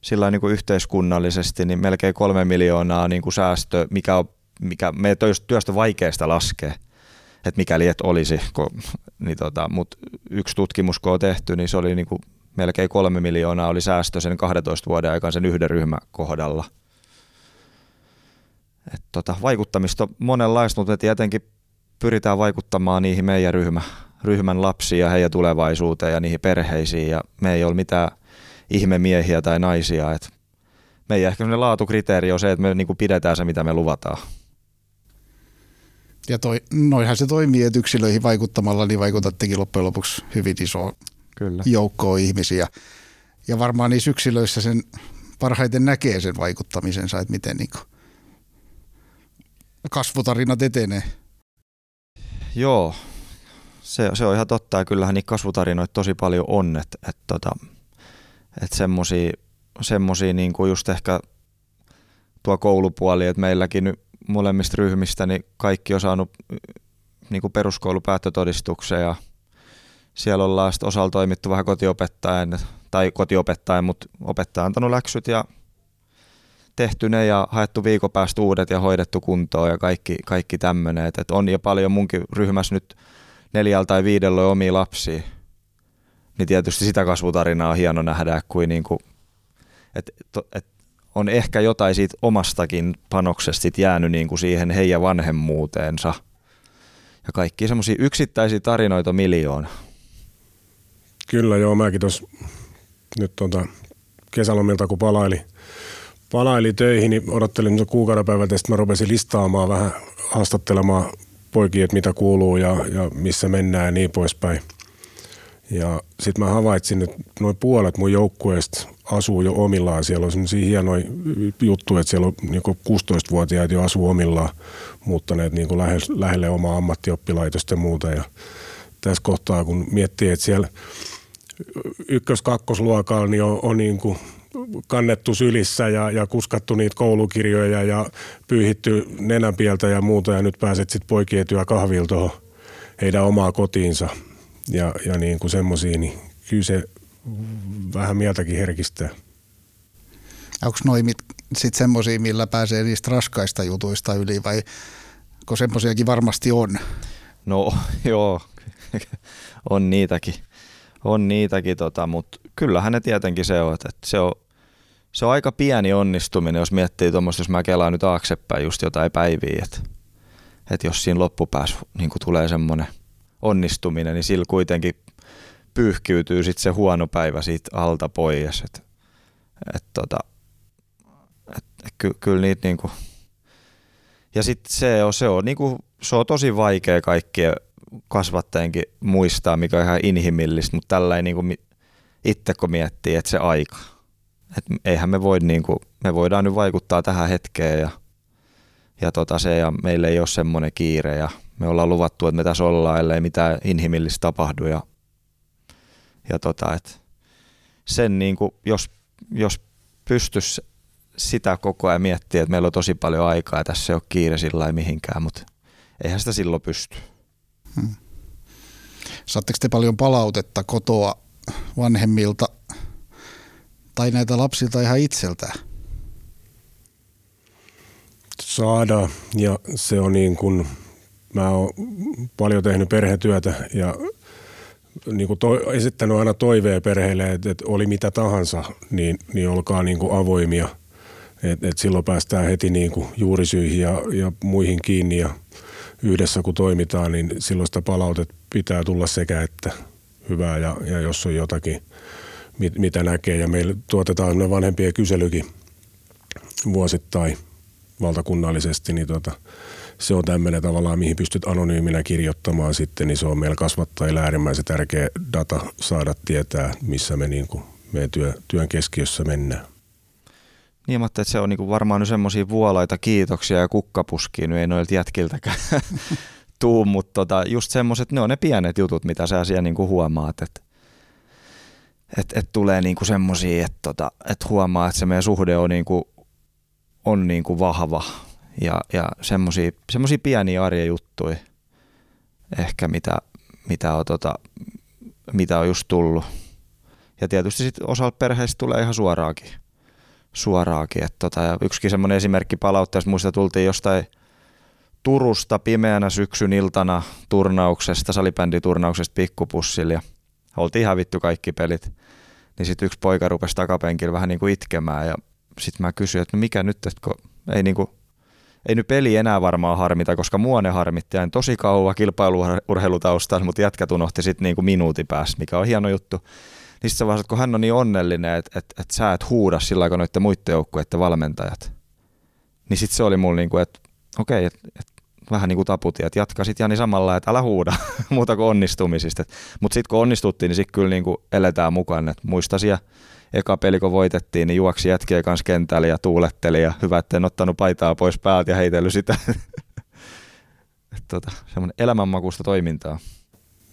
B: sillä niin kuin yhteiskunnallisesti, niin melkein kolme miljoonaa niin kuin säästö, mikä on mikä meidän työstä vaikeasta laskea, että mikäli et olisi, kun, niin tota, mutta yksi tutkimus kun on tehty, niin se oli niin kuin melkein kolme miljoonaa oli säästö sen 12 vuoden aikaan sen yhden ryhmän kohdalla. Et tota, vaikuttamista on monenlaista, mutta tietenkin pyritään vaikuttamaan niihin meidän ryhmä, ryhmän lapsiin ja heidän tulevaisuuteen ja niihin perheisiin. Ja me ei ole mitään ihmemiehiä tai naisia. Et meidän ehkä laatukriteeri on se, että me niinku pidetään se, mitä me luvataan.
A: Ja toi, noihan se toimii, että yksilöihin vaikuttamalla niin vaikutattekin loppujen lopuksi hyvin iso Kyllä. joukkoa ihmisiä. Ja varmaan niissä yksilöissä sen parhaiten näkee sen vaikuttamisensa, että miten niin kasvutarinat etenee.
B: Joo, se, se on ihan totta ja kyllähän niitä kasvutarinoita tosi paljon on, että et, tota, et semmosia, semmosia niin kuin just ehkä tuo koulupuoli, että meilläkin nyt molemmista ryhmistä niin kaikki on saanut niin kuin peruskoulupäättötodistuksen ja siellä ollaan sitten osalla toimittu vähän kotiopettajan tai kotiopettajan, mutta opettaja antanut läksyt ja tehty ne ja haettu viikon päästä uudet ja hoidettu kuntoon ja kaikki, kaikki tämmöinen. Et on ja paljon munkin ryhmässä nyt neljällä tai viidellä on omia lapsia. Niin tietysti sitä kasvutarinaa on hieno nähdä, kuin niinku, että et, on ehkä jotain siitä omastakin panoksesta jäänyt niin kuin siihen heidän vanhemmuuteensa. Ja kaikki semmoisia yksittäisiä tarinoita miljoona.
C: Kyllä joo, mäkin tuossa nyt tuota, kesälomilta kun palaili, palaili töihin, niin odottelin kuukauden päivältä, että mä rupesin listaamaan vähän haastattelemaan poikia, että mitä kuuluu ja, ja missä mennään ja niin poispäin. Ja sitten mä havaitsin, että noin puolet mun joukkueesta asuu jo omillaan. Siellä on sellaisia hienoja juttuja, että siellä on niin 16-vuotiaat jo asuu omillaan, muuttaneet niin lähelle, lähelle omaa ammattioppilaitosta ja muuta. Ja tässä kohtaa, kun miettii, että siellä ykkös-kakkosluokalla niin on, on niin kuin kannettu sylissä ja, ja kuskattu niitä koulukirjoja ja pyyhitty nenänpieltä ja muuta ja nyt pääset sitten poikien kahvilta heidän omaa kotiinsa ja, ja niin kuin semmoisia, niin kyllä se vähän mieltäkin herkistää.
A: Onko noin sitten semmoisia, millä pääsee niistä raskaista jutuista yli vai kun semmoisiakin varmasti on?
B: No joo, on niitäkin, on niitäkin tota, mutta kyllähän ne tietenkin se on, että se on, se on aika pieni onnistuminen, jos miettii tuommoista, jos mä kelaan nyt taaksepäin just jotain päiviä, että, että jos siinä loppupäässä niin tulee semmoinen onnistuminen, niin sillä kuitenkin pyyhkiytyy sitten se huono päivä siitä alta pois. Et, et tota, et, et ky, kyllä niitä niinku, ja sitten se on, se on, niinku, se on tosi vaikea kaikkien kasvattajienkin muistaa, mikä on ihan inhimillistä, mutta tällä ei niinku, itse kun miettii, että se aika. Et eihän me voi, niinku, me voidaan nyt vaikuttaa tähän hetkeen ja, ja tota se, ja meillä ei ole semmoinen kiire ja me ollaan luvattu, että me tässä ollaan, ellei mitään inhimillistä tapahdu ja ja tota, et sen niin kuin, jos, jos pystyisi sitä koko ajan miettiä, että meillä on tosi paljon aikaa ja tässä ei ole kiire sillä mihinkään, mutta eihän sitä silloin pysty. Hmm.
A: Saatteko te paljon palautetta kotoa vanhemmilta tai näitä lapsilta ihan itseltään?
C: Saada ja se on niin kuin, mä oon paljon tehnyt perhetyötä ja niin kuin to, esittänyt aina toiveen perheelle, että, että oli mitä tahansa, niin, niin olkaa niin kuin avoimia. Et, et silloin päästään heti niin kuin juurisyihin ja, ja muihin kiinni ja yhdessä kun toimitaan, niin silloin sitä palautet pitää tulla sekä että hyvää ja, ja jos on jotakin, mit, mitä näkee. Ja meillä tuotetaan vanhempien kyselykin vuosittain valtakunnallisesti, niin tota, se on tämmöinen tavallaan, mihin pystyt anonyyminä kirjoittamaan sitten, niin se on meillä kasvattajilla äärimmäisen tärkeä data saada tietää, missä me niin kuin meidän työ, työn keskiössä mennään.
B: Niin, mutta se on niinku varmaan nyt semmoisia vuolaita kiitoksia ja kukkapuskia, nyt ei noilta jätkiltäkään tuu, mutta tota, just semmoiset, ne on ne pienet jutut, mitä sä siellä niinku huomaat, että et, et tulee niinku semmoisia, että tota, et huomaa, että se meidän suhde on, niinku, on niinku vahva ja, ja semmoisia pieniä arjen juttuja ehkä, mitä, mitä, on, tota, mitä on just tullut. Ja tietysti sitten osalla perheistä tulee ihan suoraakin. suoraakin. Et tota, ja yksikin semmoinen esimerkki palautteessa, muista tultiin jostain Turusta pimeänä syksyn iltana turnauksesta, salibänditurnauksesta pikkupussilla ja oltiin hävitty kaikki pelit. Niin sitten yksi poika rupesi takapenkillä vähän niin kuin itkemään ja sitten mä kysyin, että no mikä nyt, että kun ei, niin kuin, ei nyt peli enää varmaan harmita, koska muone harmitti ja tosi kauan kilpailuurheilutaustalla, mutta jätkät unohti sitten niin kuin minuutin päässä, mikä on hieno juttu. Niin sitten vaiheessa, kun hän on niin onnellinen, että, että, että sä et huuda sillä kun noiden muiden joukkueiden valmentajat, niin sitten se oli mulla niin kuin, että okei, että, että vähän niin kuin taputin, että jatka sitten Jani samalla, että älä huuda muuta kuin onnistumisista. Mutta sitten kun onnistuttiin, niin sitten kyllä niin kuin eletään mukaan. Et muista siellä eka peli kun voitettiin, niin juoksi jätkiä kanssa kentällä ja tuuletteli ja hyvä, että en ottanut paitaa pois päältä ja heitellyt sitä. tota, semmoinen elämänmakuista toimintaa.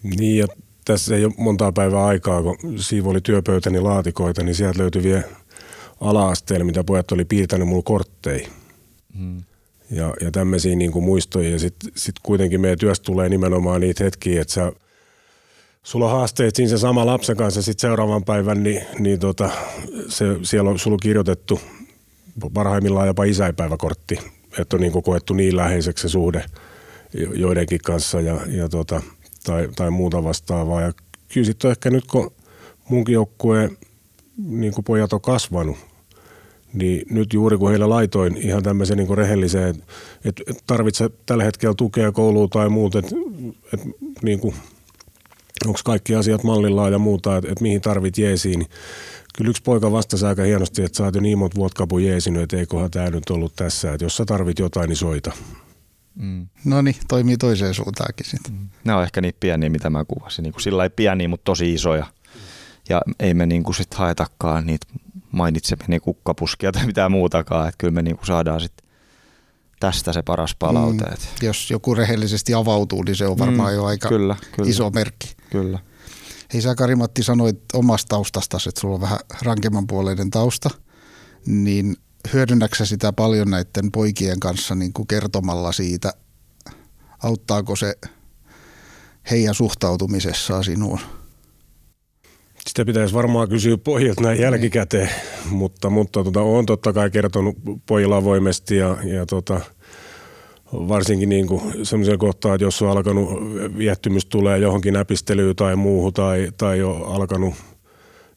C: Niin ja tässä ei ole montaa päivää aikaa, kun oli työpöytäni laatikoita, niin sieltä löytyi vielä ala-asteella, mitä pojat oli piirtänyt mulle kortteja. Hmm. Ja, ja tämmöisiä niin kuin muistoja. Ja sitten sit kuitenkin meidän työstä tulee nimenomaan niitä hetkiä, että sä, sulla on haasteet siinä se sama lapsen kanssa sitten seuraavan päivän, niin, niin tota, se, siellä on sulla kirjoitettu parhaimmillaan jopa isäipäiväkortti, että on niin kuin koettu niin läheiseksi se suhde joidenkin kanssa ja, ja tota, tai, tai muuta vastaavaa. Ja kyllä sitten ehkä nyt, kun munkin joukkueen niin kuin pojat on kasvanut, niin nyt juuri kun heillä laitoin ihan tämmöisen niin rehelliseen, että et tarvitset tällä hetkellä tukea kouluun tai muuta, että et, niin onko kaikki asiat mallillaan ja muuta, että et mihin tarvit jeesiin, niin kyllä yksi poika vastasi aika hienosti, että sä oot jo niin monta vuotta kapu jeesinyt, että eiköhän tämä nyt ollut tässä, että jos sä tarvit jotain, niin soita.
A: Mm. No niin, toimii toiseen suuntaankin sitten. Mm.
B: Ne on ehkä niitä pieniä, mitä mä kuvasin. Niin kuin sillä ei pieniä, mutta tosi isoja. Ja ei me niin kuin sit haetakaan niitä mainitseminen kukkapuskia tai mitään muutakaan. Että kyllä me niin kuin saadaan sit tästä se paras palaute. Mm,
A: jos joku rehellisesti avautuu, niin se on varmaan mm, jo aika kyllä, kyllä, iso merkki.
B: Kyllä.
A: Hei sä Karimatti sanoit omasta taustasta, että sulla on vähän rankemman puoleinen tausta, niin hyödynnäksä sitä paljon näiden poikien kanssa niin kuin kertomalla siitä, auttaako se heidän suhtautumisessaan sinuun?
C: Sitä pitäisi varmaan kysyä pojilta näin jälkikäteen, mutta, mutta tota, olen totta kai kertonut pojilla avoimesti ja, ja tota, varsinkin niin semmoisen kohtaa, että jos on alkanut viettymys tulee johonkin näpistelyyn tai muuhun tai, tai on alkanut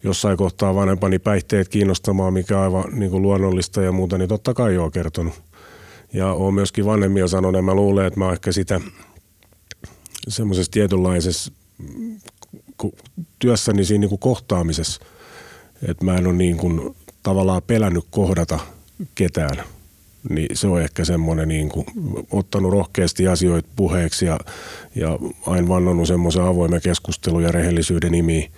C: jossain kohtaa vanhempani päihteet kiinnostamaan, mikä on aivan niin kuin luonnollista ja muuta, niin totta kai olen kertonut. Ja olen myöskin vanhemmia sanonut, ja mä luulen, että mä ehkä sitä semmoisessa tietynlaisessa työssäni siinä niin kuin kohtaamisessa, että mä en ole niin kuin tavallaan pelännyt kohdata ketään, niin se on ehkä semmoinen niin kuin, ottanut rohkeasti asioita puheeksi ja, ja aina vannonut semmoisen avoimen keskustelun ja rehellisyyden nimi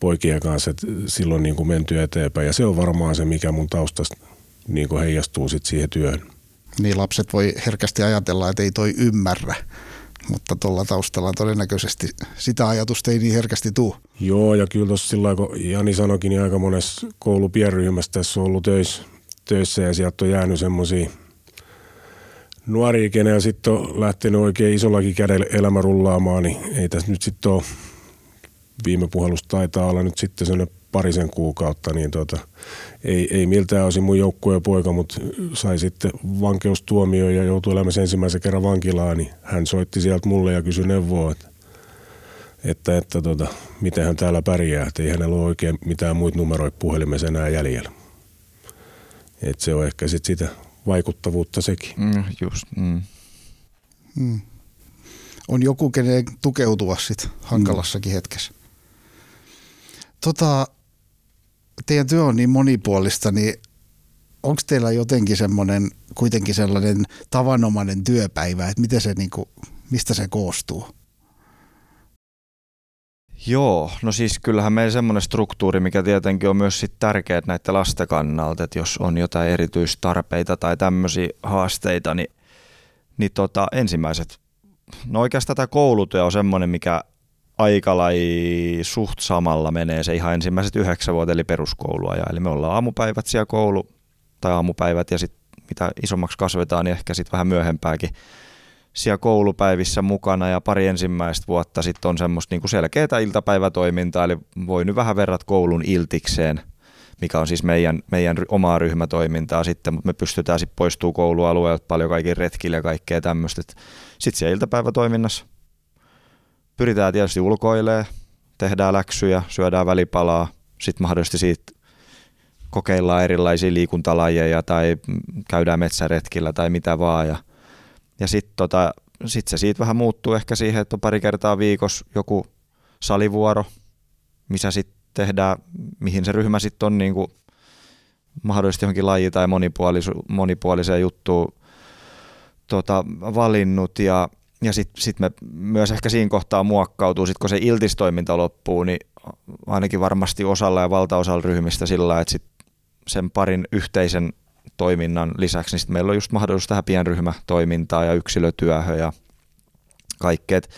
C: poikien kanssa, että silloin niin kuin menty eteenpäin. Ja se on varmaan se, mikä mun taustasta niin kuin heijastuu sit siihen työhön.
A: Niin lapset voi herkästi ajatella, että ei toi ymmärrä mutta tuolla taustalla todennäköisesti sitä ajatusta ei niin herkästi tule.
C: Joo, ja kyllä tuossa sillä kun Jani sanoikin, niin aika monessa koulupienryhmässä tässä on ollut töissä, töissä ja sieltä on jäänyt semmoisia nuoria, kenellä sitten on lähtenyt oikein isollakin kädellä elämä rullaamaan, niin ei tässä nyt sitten ole viime puhelusta taitaa olla nyt sitten sellainen parisen kuukautta, niin tota, ei, ei miltään osin mun joukkueen poika, mutta sai sitten vankeustuomio ja joutui elämässä ensimmäisen kerran vankilaan, niin hän soitti sieltä mulle ja kysyi neuvoa, että, että, että tota, miten hän täällä pärjää, että ei hänellä ole oikein mitään muita numeroita puhelimessa enää jäljellä. Et se on ehkä sitten sitä vaikuttavuutta sekin.
B: Mm, just, mm.
A: Mm. On joku, kenen tukeutua sitten hankalassakin mm. hetkessä. Tota, teidän työ on niin monipuolista, niin onko teillä jotenkin semmoinen kuitenkin sellainen tavanomainen työpäivä, että miten se, niin kuin, mistä se koostuu?
B: Joo, no siis kyllähän meillä semmoinen struktuuri, mikä tietenkin on myös sit tärkeä näiden lasten kannalta, että jos on jotain erityistarpeita tai tämmöisiä haasteita, niin, niin tota, ensimmäiset, no oikeastaan tämä koulutyö on semmoinen, mikä aika lai suht samalla menee se ihan ensimmäiset yhdeksän vuotta eli peruskoulua. Ja, eli me ollaan aamupäivät siellä koulu tai aamupäivät ja sitten mitä isommaksi kasvetaan, niin ehkä sitten vähän myöhempääkin siellä koulupäivissä mukana ja pari ensimmäistä vuotta sitten on semmoista niinku selkeää iltapäivätoimintaa, eli voi nyt vähän verrat koulun iltikseen, mikä on siis meidän, meidän omaa ryhmätoimintaa sitten, mutta me pystytään sitten poistuu koulualueelta paljon kaikki retkille ja kaikkea tämmöistä. Sitten siellä iltapäivätoiminnassa pyritään tietysti ulkoilee, tehdään läksyjä, syödään välipalaa, sitten mahdollisesti siitä kokeillaan erilaisia liikuntalajeja tai käydään metsäretkillä tai mitä vaan ja ja sitten tota, sit se siitä vähän muuttuu ehkä siihen, että on pari kertaa viikossa joku salivuoro, missä sitten tehdään, mihin se ryhmä sitten on niin kuin mahdollisesti johonkin laji- tai monipuolisu- monipuoliseen juttuun tota, valinnut. Ja, ja sitten sit me myös ehkä siinä kohtaa muokkautuu, sit kun se iltistoiminta loppuu, niin ainakin varmasti osalla ja valtaosalla ryhmistä sillä, että sit sen parin yhteisen toiminnan lisäksi, niin meillä on just mahdollisuus tähän pienryhmätoimintaa ja yksilötyöhön ja kaikkea. Et,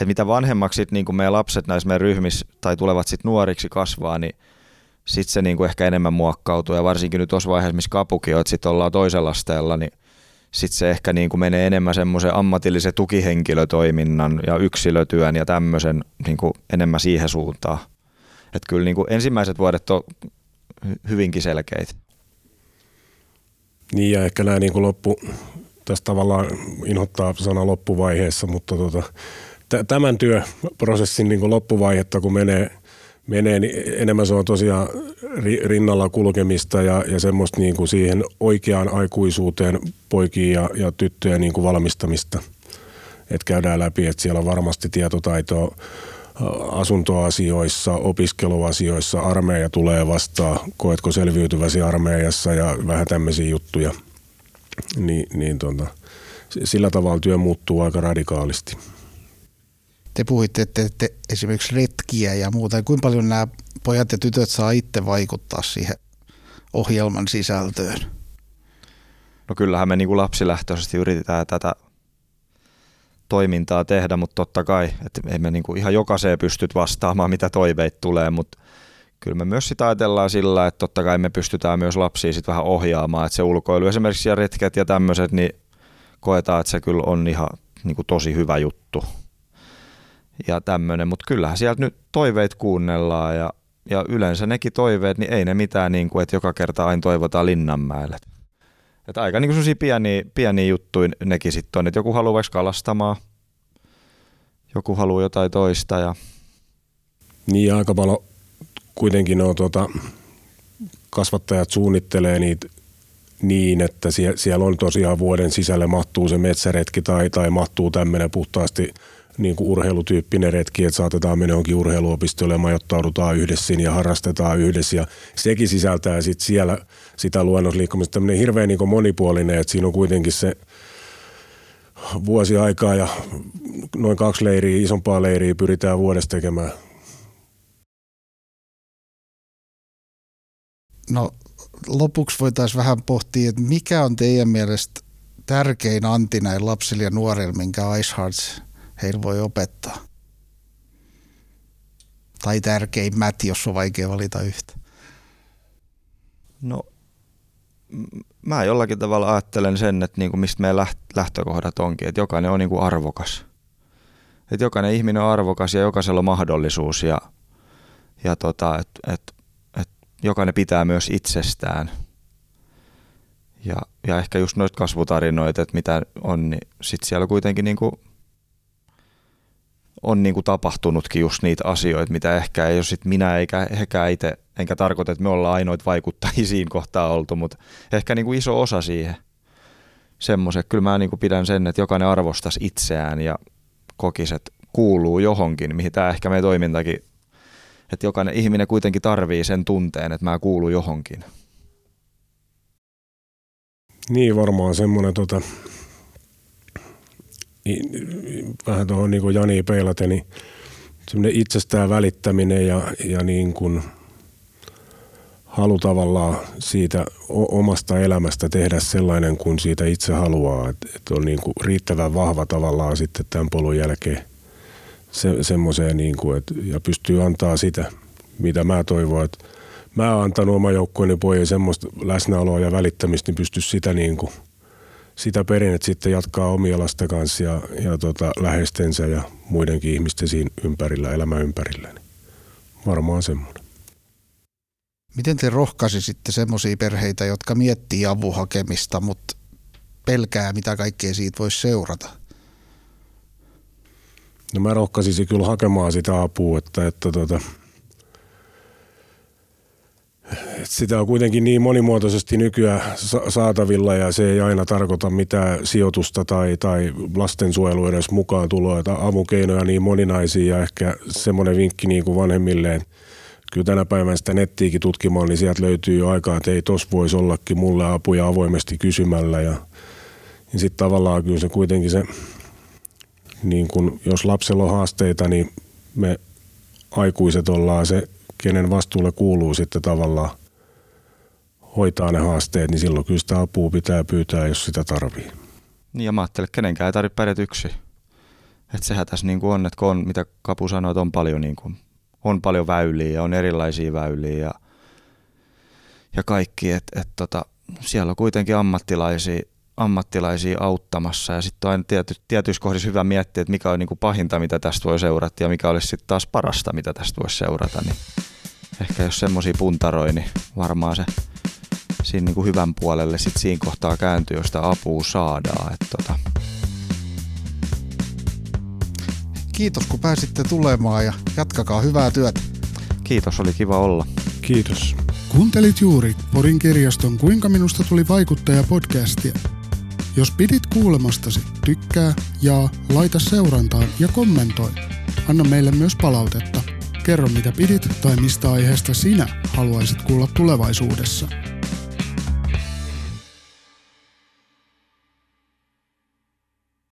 B: et mitä vanhemmaksi sit, niin meidän lapset näissä meidän ryhmissä tai tulevat sitten nuoriksi kasvaa, niin sitten se niin kuin ehkä enemmän muokkautuu ja varsinkin nyt tuossa vaiheessa, missä kapukin on, että sitten ollaan toisella asteella, niin sitten se ehkä niin kuin menee enemmän semmoisen ammatillisen tukihenkilötoiminnan ja yksilötyön ja tämmöisen niin kuin enemmän siihen suuntaan. Että kyllä niin kuin ensimmäiset vuodet on hyvinkin selkeitä.
C: Niin ja ehkä nämä niin kuin loppu, tässä tavallaan inhottaa sana loppuvaiheessa, mutta tota, tämän työprosessin niin kuin loppuvaihetta kun menee, menee, niin enemmän se on tosiaan rinnalla kulkemista ja, ja semmoista niin kuin siihen oikeaan aikuisuuteen poikiin ja, ja tyttöjen niin kuin valmistamista. Että käydään läpi, että siellä on varmasti tietotaitoa asuntoasioissa, opiskeluasioissa, armeija tulee vastaan, koetko selviytyväsi armeijassa ja vähän tämmöisiä juttuja. Ni, niin tota, sillä tavalla työ muuttuu aika radikaalisti.
A: Te puhuitte, että teette esimerkiksi retkiä ja muuta. Kuinka paljon nämä pojat ja tytöt saa itse vaikuttaa siihen ohjelman sisältöön?
B: No kyllähän me niin kuin lapsilähtöisesti yritetään tätä toimintaa tehdä, mutta totta kai, että emme niin kuin ihan jokaiseen pystyt vastaamaan, mitä toiveet tulee, mutta kyllä me myös sitä ajatellaan sillä, että totta kai me pystytään myös lapsia sitten vähän ohjaamaan, että se ulkoilu esimerkiksi ja retket ja tämmöiset, niin koetaan, että se kyllä on ihan niin kuin tosi hyvä juttu ja tämmöinen, mutta kyllähän sieltä nyt toiveet kuunnellaan ja, ja yleensä nekin toiveet, niin ei ne mitään niin kuin, että joka kerta aina toivotaan Linnanmäelle. Että aika niin kuin pieniä, pieniä juttuja nekin sitten on, että joku haluaa vaikka kalastamaan, joku haluaa jotain toista. Ja...
C: Niin aika paljon kuitenkin on tuota, kasvattajat suunnittelee niitä niin, että siellä on tosiaan vuoden sisällä mahtuu se metsäretki tai, tai mahtuu tämmöinen puhtaasti niin kuin urheilutyyppinen retki, että saatetaan mennä johonkin urheiluopistolle ja majoittaudutaan yhdessä ja harrastetaan yhdessä. Ja sekin sisältää sit siellä sitä luonnosliikkumista tämmöinen hirveän niin monipuolinen, että siinä on kuitenkin se vuosi aikaa ja noin kaksi leiriä, isompaa leiriä pyritään vuodessa tekemään.
A: No lopuksi voitaisiin vähän pohtia, että mikä on teidän mielestä tärkein anti näin lapsille ja nuorille, minkä Ice Hearts heillä voi opettaa? Tai tärkeimmät, jos on vaikea valita yhtä.
B: No mä jollakin tavalla ajattelen sen, että niin kuin mistä meidän lähtökohdat onkin, että jokainen on niin kuin arvokas. Että jokainen ihminen on arvokas ja jokaisella on mahdollisuus ja, ja tota, että et, et jokainen pitää myös itsestään. Ja, ja ehkä just noita kasvutarinoita, että mitä on, niin sitten siellä kuitenkin niin kuin on niin kuin tapahtunutkin just niitä asioita, mitä ehkä ei ole sit minä eikä hekään itse, enkä tarkoita, että me ollaan ainoita vaikuttajia siinä kohtaa oltu, mutta ehkä niin kuin iso osa siihen semmoisen. Kyllä mä niin kuin pidän sen, että jokainen arvostaisi itseään ja kokisi, että kuuluu johonkin, mihin tämä ehkä meidän toimintakin, että jokainen ihminen kuitenkin tarvii sen tunteen, että mä kuulun johonkin.
C: Niin, varmaan semmoinen tota, vähän tuohon niin Jani peilaten, niin semmoinen itsestään välittäminen ja, ja niin kuin halu tavallaan siitä omasta elämästä tehdä sellainen kuin siitä itse haluaa. Että et on niin kuin riittävän vahva tavallaan sitten tämän polun jälkeen se, semmoiseen niin kuin, että, ja pystyy antaa sitä, mitä mä toivon, että mä oon antanut oma joukkueeni pojille semmoista läsnäoloa ja välittämistä, niin pysty sitä niin kuin, sitä perinnettä sitten jatkaa omia lasten kanssa ja, ja tota, läheistensä ja muidenkin ihmisten siinä ympärillä, elämän ympärillä. Niin varmaan semmoinen.
A: Miten te rohkaisisitte semmoisia perheitä, jotka miettii avun hakemista, mutta pelkää, mitä kaikkea siitä voisi seurata?
C: No mä rohkaisisin kyllä hakemaan sitä apua, että, että tota, sitä on kuitenkin niin monimuotoisesti nykyään saatavilla ja se ei aina tarkoita mitään sijoitusta tai, tai lastensuojelu edes mukaan tuloa. Avukeinoja niin moninaisia ja ehkä semmoinen vinkki niin kuin vanhemmilleen. Kyllä tänä päivänä sitä nettiikin tutkimaan, niin sieltä löytyy jo aikaa, että ei tos voisi ollakin mulle apuja avoimesti kysymällä. Ja, ja sitten tavallaan kyllä se kuitenkin se, niin kun, jos lapsella on haasteita, niin me aikuiset ollaan se kenen vastuulle kuuluu sitten tavallaan hoitaa ne haasteet, niin silloin kyllä sitä apua pitää pyytää, jos sitä tarvii.
B: Niin ja mä ajattelen, että kenenkään ei tarvitse pärjätä yksi. Että sehän tässä niin kuin on, että kun on, mitä Kapu sanoi, että on paljon, niin kuin, on paljon väyliä ja on erilaisia väyliä ja, ja kaikki, että et tota, siellä on kuitenkin ammattilaisia, ammattilaisia auttamassa ja sitten on aina tiety, tietyissä kohdissa hyvä miettiä, että mikä on niin kuin pahinta, mitä tästä voi seurata ja mikä olisi sitten taas parasta, mitä tästä voisi seurata. Niin ehkä jos semmoisia puntaroi, niin varmaan se siinä niin kuin hyvän puolelle sit siinä kohtaa kääntyy, jos sitä apua saadaan. Et tota.
A: Kiitos kun pääsitte tulemaan ja jatkakaa hyvää työtä.
B: Kiitos, oli kiva olla.
C: Kiitos.
A: Kuuntelit juuri Porin kirjaston Kuinka minusta tuli vaikuttaja podcastia. Jos pidit kuulemastasi, tykkää, ja laita seurantaan ja kommentoi. Anna meille myös palautetta. Kerro mitä pidit tai mistä aiheesta sinä haluaisit kuulla tulevaisuudessa.